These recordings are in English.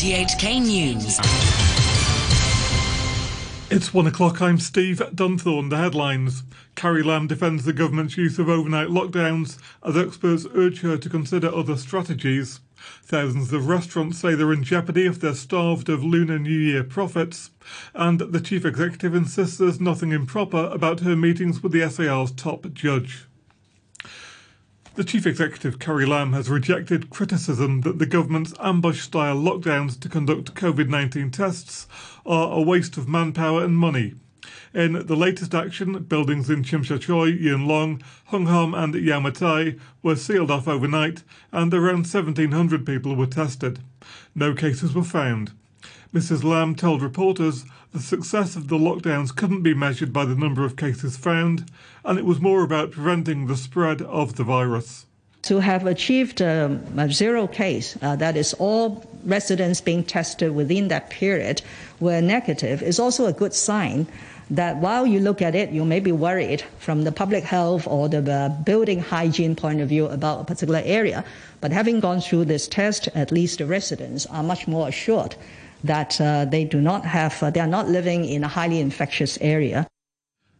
RTHK News. It's one o'clock. I'm Steve Dunthorne. The headlines. Carrie Lam defends the government's use of overnight lockdowns as experts urge her to consider other strategies. Thousands of restaurants say they're in jeopardy if they're starved of Lunar New Year profits. And the chief executive insists there's nothing improper about her meetings with the SAR's top judge. The chief executive, Carrie Lam, has rejected criticism that the government's ambush style lockdowns to conduct COVID 19 tests are a waste of manpower and money. In the latest action, buildings in Tsim Sha Tsui, Yuen Long, Hung Hom, and Yau Ma Tai were sealed off overnight, and around 1,700 people were tested. No cases were found. Mrs. Lam told reporters the success of the lockdowns couldn't be measured by the number of cases found, and it was more about preventing the spread of the virus. To have achieved um, a zero case, uh, that is, all residents being tested within that period were negative, is also a good sign that while you look at it, you may be worried from the public health or the uh, building hygiene point of view about a particular area. But having gone through this test, at least the residents are much more assured that uh, they do not have, uh, they are not living in a highly infectious area.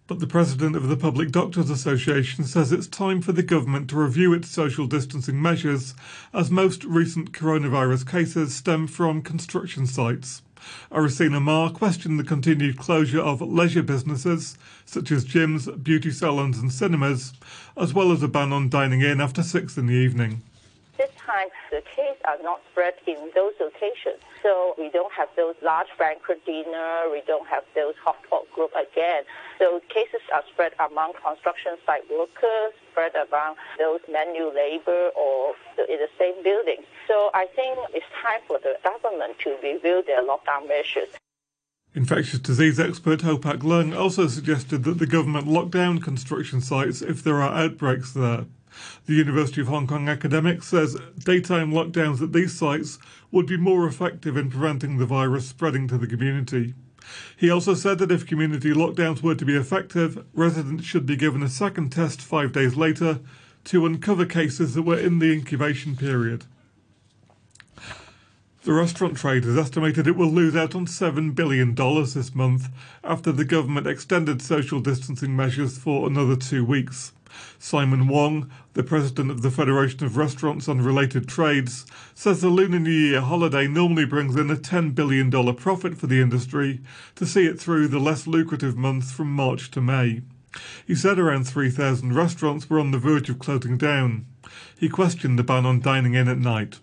But the president of the Public Doctors Association says it's time for the government to review its social distancing measures, as most recent coronavirus cases stem from construction sites. Arisina Ma questioned the continued closure of leisure businesses, such as gyms, beauty salons, and cinemas, as well as a ban on dining in after six in the evening this time the cases are not spread in those locations. So we don't have those large banquet dinner, we don't have those hotpot group again. So cases are spread among construction site workers, spread among those manual labor or in the same building. So I think it's time for the government to review their lockdown measures. Infectious disease expert Ho Pak Leung also suggested that the government lock down construction sites if there are outbreaks there. The University of Hong Kong academic says daytime lockdowns at these sites would be more effective in preventing the virus spreading to the community. He also said that if community lockdowns were to be effective, residents should be given a second test five days later to uncover cases that were in the incubation period. The restaurant trade has estimated it will lose out on $7 billion this month after the government extended social distancing measures for another two weeks. Simon Wong, the president of the Federation of Restaurants and Related Trades, says the Lunar New Year holiday normally brings in a $10 billion profit for the industry to see it through the less lucrative months from March to May. He said around 3,000 restaurants were on the verge of closing down. He questioned the ban on dining in at night.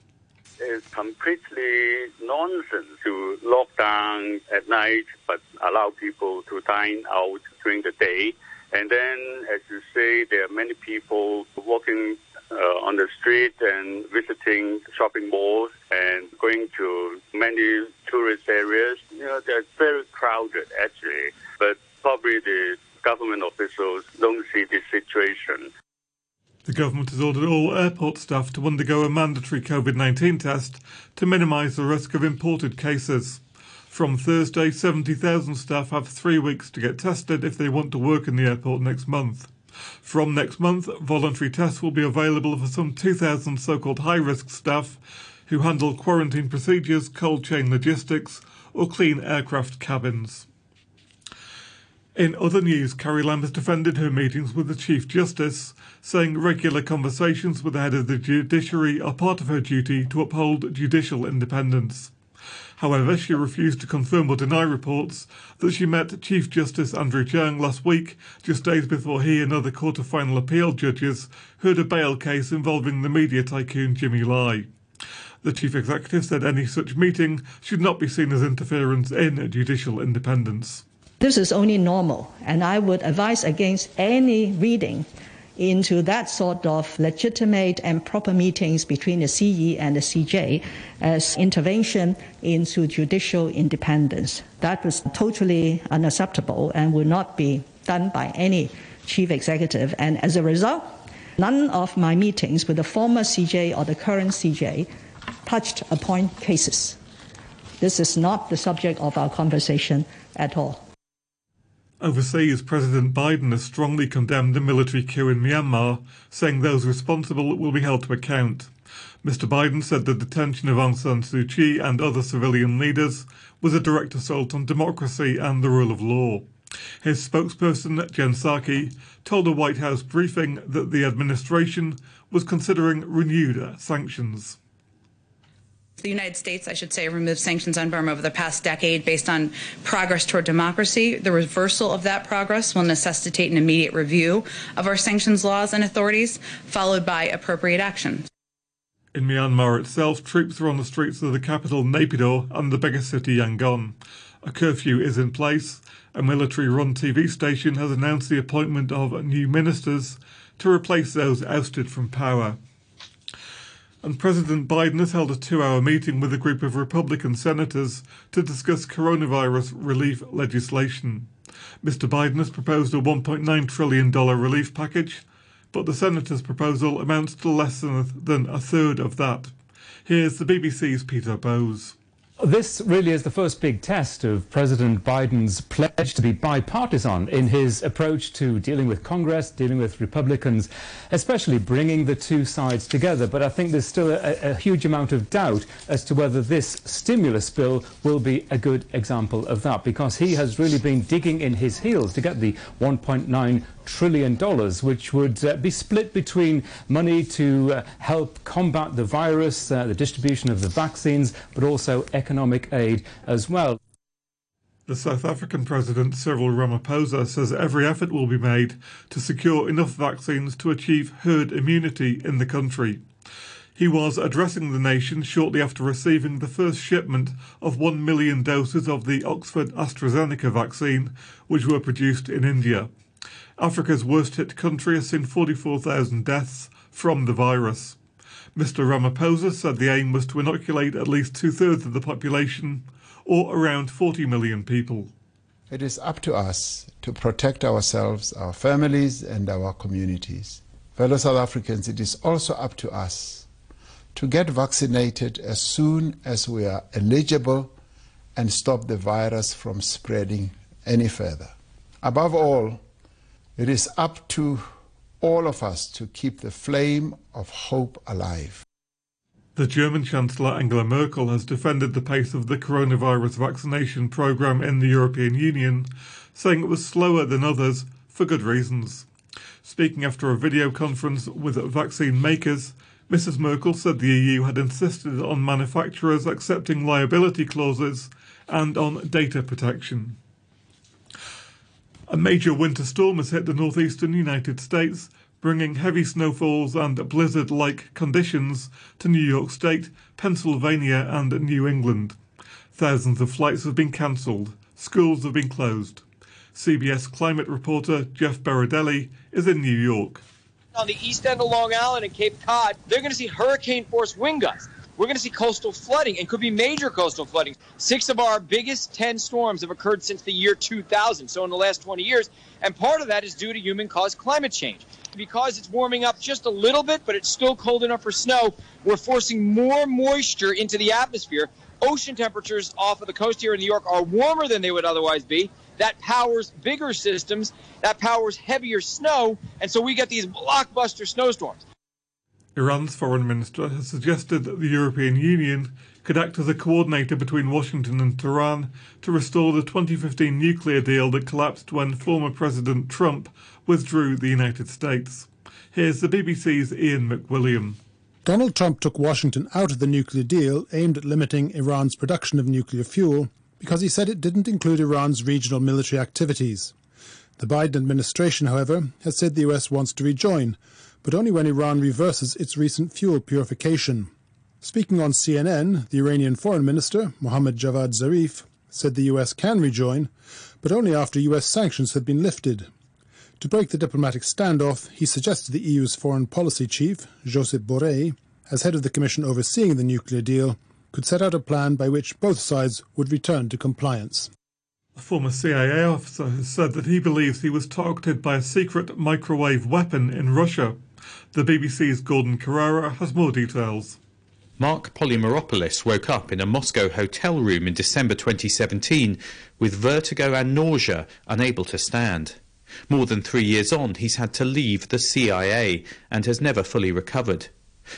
It's completely nonsense to lock down at night but allow people to dine out during the day and then, as you say, there are many people walking uh, on the street and visiting shopping malls and going to many tourist areas. You know, they're very crowded actually, but probably the government officials don't see this situation. The government has ordered all airport staff to undergo a mandatory COVID 19 test to minimise the risk of imported cases. From Thursday, 70,000 staff have three weeks to get tested if they want to work in the airport next month. From next month, voluntary tests will be available for some 2,000 so called high risk staff who handle quarantine procedures, cold chain logistics, or clean aircraft cabins. In other news, Carrie Lam has defended her meetings with the Chief Justice, saying regular conversations with the head of the judiciary are part of her duty to uphold judicial independence. However, she refused to confirm or deny reports that she met Chief Justice Andrew Cheung last week, just days before he and other Court of Final Appeal judges heard a bail case involving the media tycoon Jimmy Lai. The chief executive said any such meeting should not be seen as interference in judicial independence. This is only normal, and I would advise against any reading into that sort of legitimate and proper meetings between the CE and the CJ as intervention into judicial independence. That was totally unacceptable and would not be done by any chief executive. And as a result, none of my meetings with the former CJ or the current CJ touched upon cases. This is not the subject of our conversation at all. Overseas, President Biden has strongly condemned the military coup in Myanmar, saying those responsible will be held to account. Mr. Biden said the detention of Aung San Suu Kyi and other civilian leaders was a direct assault on democracy and the rule of law. His spokesperson, Jen Psaki, told a White House briefing that the administration was considering renewed sanctions. The United States, I should say, removed sanctions on Burma over the past decade based on progress toward democracy. The reversal of that progress will necessitate an immediate review of our sanctions laws and authorities, followed by appropriate action. In Myanmar itself, troops are on the streets of the capital Naypyidaw and the biggest city Yangon. A curfew is in place. A military run TV station has announced the appointment of new ministers to replace those ousted from power. And President Biden has held a two hour meeting with a group of Republican senators to discuss coronavirus relief legislation. Mr. Biden has proposed a $1.9 trillion relief package, but the senators' proposal amounts to less than a, third of that. Here's the BBC's Peter Bowes. This really is the first big test of President Biden's pledge to be bipartisan in his approach to dealing with Congress, dealing with Republicans, especially bringing the two sides together. But I think there's still a, a, huge amount of doubt as to whether this stimulus bill will be a good example of that, because he has really been digging in his heels to get the 1.9 trillion dollars, which would uh, be split between money to uh, help combat the virus, uh, the distribution of the vaccines, but also economic aid as well. The South African President Cyril Ramaphosa says every effort will be made to secure enough vaccines to achieve herd immunity in the country. He was addressing the nation shortly after receiving the first shipment of 1 million doses of the Oxford AstraZeneca vaccine, which were produced in India. Africa's worst hit country has seen 44,000 deaths from the virus. Mr. Ramaphosa said the aim was to inoculate at least two thirds of the population, or around 40 million people. It is up to us to protect ourselves, our families, and our communities. Fellow South Africans, it is also up to us to get vaccinated as soon as we are eligible and stop the virus from spreading any further. Above all, it is up to all of us to keep the flame of hope alive. The German Chancellor Angela Merkel has defended the pace of the coronavirus vaccination programme in the European Union, saying it was slower than others for good reasons. Speaking after a video conference with vaccine makers, Mrs. Merkel said the EU had insisted on manufacturers accepting liability clauses and on data protection. A major winter storm has hit the northeastern United States, bringing heavy snowfalls and blizzard like conditions to New York State, Pennsylvania, and New England. Thousands of flights have been cancelled, schools have been closed. CBS climate reporter Jeff Berardelli is in New York. On the east end of Long Island and Cape Cod, they're going to see hurricane force wind gusts we're going to see coastal flooding and could be major coastal flooding. Six of our biggest 10 storms have occurred since the year 2000, so in the last 20 years. And part of that is due to human caused climate change. Because it's warming up just a little bit, but it's still cold enough for snow, we're forcing more moisture into the atmosphere. Ocean temperatures off of the coast here in New York are warmer than they would otherwise be. That powers bigger systems, that powers heavier snow, and so we get these blockbuster snowstorms. Iran's foreign minister has suggested that the European Union could act as a coordinator between Washington and Tehran to restore the 2015 nuclear deal that collapsed when former President Trump withdrew the United States. Here's the BBC's Ian McWilliam. Donald Trump took Washington out of the nuclear deal aimed at limiting Iran's production of nuclear fuel because he said it didn't include Iran's regional military activities. The Biden administration, however, has said the US wants to rejoin, but only when Iran reverses its recent fuel purification. Speaking on CNN, the Iranian Foreign Minister, Mohammad Javad Zarif, said the US can rejoin, but only after US sanctions had been lifted. To break the diplomatic standoff, he suggested the EU's foreign policy chief, Josep Borrell, as head of the commission overseeing the nuclear deal, could set out a plan by which both sides would return to compliance. A former CIA officer has said that he believes he was targeted by a secret microwave weapon in Russia. The BBC's Gordon Corera has more details. Mark Polymeropoulos woke up in a Moscow hotel room in December 2017 with vertigo and nausea, unable to stand. More than three years on, he's had to leave the CIA and has never fully recovered.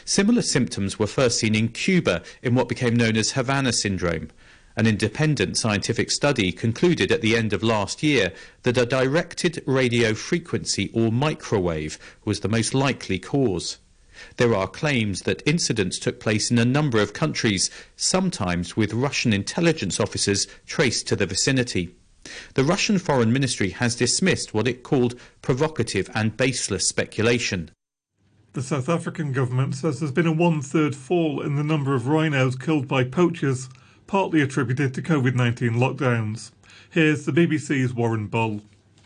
Similar symptoms were first seen in Cuba in what became known as Havana syndrome. An independent scientific study concluded at the end of last year that a directed radio frequency or microwave was the most likely cause. There are claims that incidents took place in a number of countries, sometimes with Russian intelligence officers traced to the vicinity. The Russian Foreign Ministry has dismissed what it called provocative and baseless speculation. The South African government says there's been a one third fall in the number of rhinos killed by poachers, partly attributed to COVID 19 lockdowns. Here's the BBC's Warren Bull.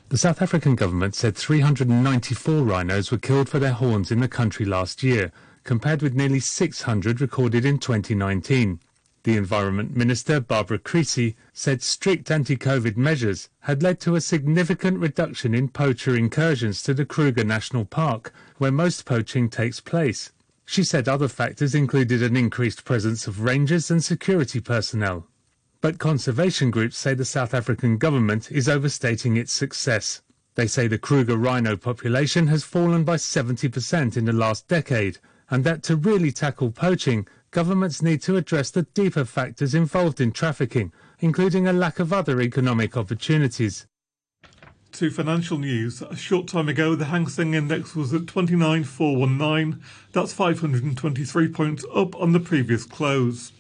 The South African government said 394 rhinos were killed for their horns in the country last year, compared with nearly 600 recorded in 2019. The Environment Minister, Barbara Creecy, said strict anti-COVID measures had led to a significant reduction in poacher incursions to the Kruger National Park, where most poaching takes place. She said other factors included an increased presence of rangers and security personnel. But conservation groups say the South African government is overstating its success. They say the Kruger rhino population has fallen by 70% in the last decade, and that to really tackle poaching, governments need to address the deeper factors involved in trafficking, including a lack of other economic opportunities. To financial news, a short time ago the Hang Seng Index was at 29,419. That's 523 points up on the previous close.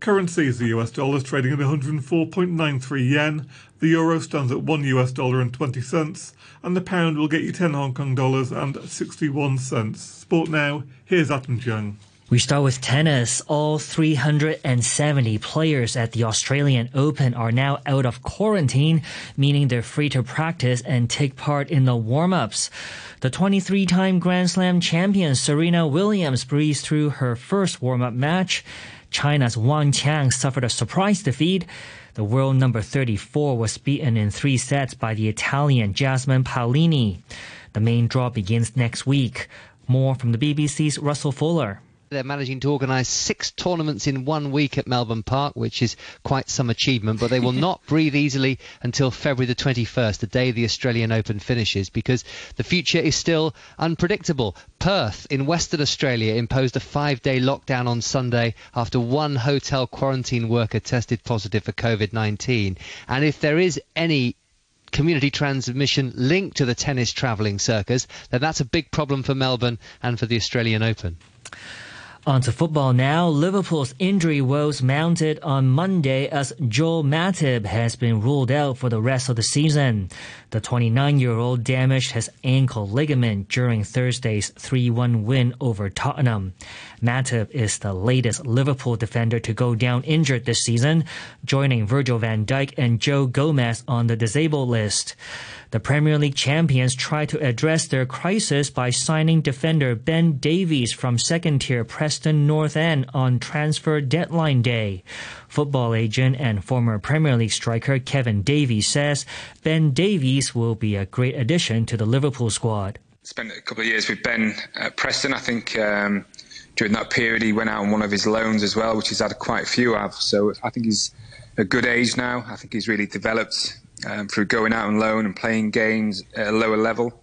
Currency is the US dollar is trading at 104.93 yen. The euro stands at 1 US dollar and 20 cents. And the pound will get you 10 Hong Kong dollars and 61 cents. Sport now, here's Adam Jung. We start with tennis. All 370 players at the Australian Open are now out of quarantine, meaning they're free to practice and take part in the warm-ups. The 23-time Grand Slam champion Serena Williams breezed through her first warm-up match. China's Wang Qiang suffered a surprise defeat. The world number 34 was beaten in three sets by the Italian Jasmine Paolini. The main draw begins next week. More from the BBC's Russell Fuller. They're managing to organise six tournaments in one week at Melbourne Park, which is quite some achievement. But they will not breathe easily until February the 21st, the day the Australian Open finishes, because the future is still unpredictable. Perth in Western Australia imposed a five day lockdown on Sunday after one hotel quarantine worker tested positive for COVID 19. And if there is any community transmission linked to the tennis travelling circus, then that's a big problem for Melbourne and for the Australian Open. On to football now. Liverpool's injury woes mounted on Monday as Joel Matip has been ruled out for the rest of the season. The 29-year-old damaged his ankle ligament during Thursday's 3-1 win over Tottenham. Matip is the latest Liverpool defender to go down injured this season, joining Virgil van Dijk and Joe Gomez on the disabled list. The Premier League champions tried to address their crisis by signing defender Ben Davies from second tier Preston North End on transfer deadline day. Football agent and former Premier League striker Kevin Davies says Ben Davies will be a great addition to the Liverpool squad. Spent a couple of years with Ben at Preston. I think um, during that period he went out on one of his loans as well, which he's had quite a few of. So I think he's a good age now. I think he's really developed um, through going out on loan and playing games at a lower level,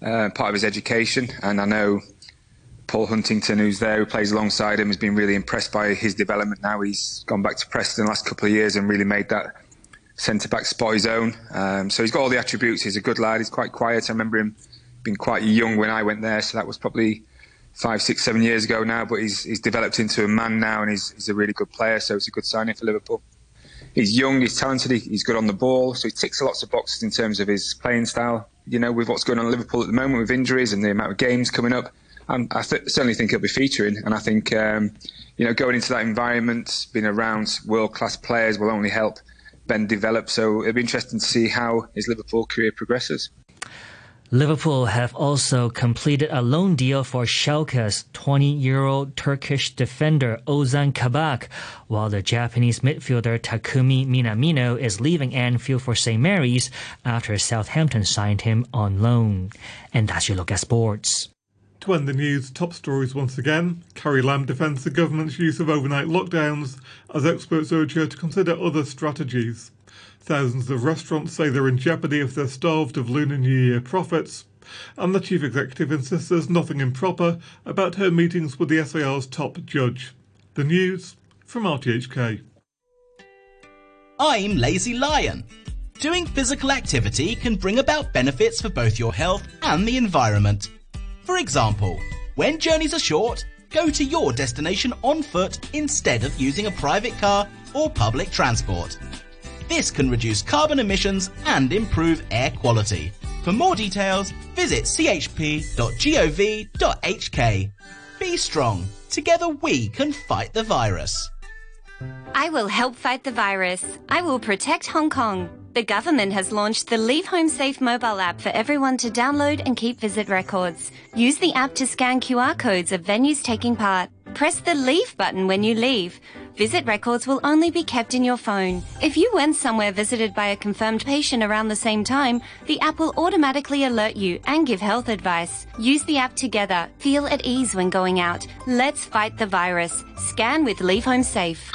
uh, part of his education. And I know Paul Huntington, who's there, who plays alongside him, has been really impressed by his development. Now he's gone back to Preston the last couple of years and really made that centre back spot his own. Um, so he's got all the attributes. He's a good lad. He's quite quiet. I remember him being quite young when I went there, so that was probably five, six, seven years ago now. But he's he's developed into a man now, and he's he's a really good player. So it's a good signing for Liverpool he's young, he's talented, he's good on the ball, so he ticks a lots of boxes in terms of his playing style. You know, with what's going on in Liverpool at the moment with injuries and the amount of games coming up, and I th- certainly think he'll be featuring. And I think, um, you know, going into that environment, being around world class players will only help Ben develop. So it'll be interesting to see how his Liverpool career progresses. Liverpool have also completed a loan deal for Schalke's 20-year-old Turkish defender Ozan Kabak, while the Japanese midfielder Takumi Minamino is leaving Anfield for St. Mary's after Southampton signed him on loan. And that's your look at sports. End the news, top stories once again. Carrie Lam defends the government's use of overnight lockdowns as experts urge her to consider other strategies. Thousands of restaurants say they're in jeopardy if they're starved of Lunar New Year profits. and the chief executive insists there's nothing improper about her meetings with the SAR's top judge. The news from RTHK. I'm Lazy Lion. Doing physical activity can bring about benefits for both your health and the environment. For example, when journeys are short, go to your destination on foot instead of using a private car or public transport. This can reduce carbon emissions and improve air quality. For more details, visit chp.gov.hk. Be strong. Together we can fight the virus. I will help fight the virus. I will protect Hong Kong. The government has launched the Leave Home Safe mobile app for everyone to download and keep visit records. Use the app to scan QR codes of venues taking part. Press the Leave button when you leave. Visit records will only be kept in your phone. If you went somewhere visited by a confirmed patient around the same time, the app will automatically alert you and give health advice. Use the app together. Feel at ease when going out. Let's fight the virus. Scan with Leave Home Safe.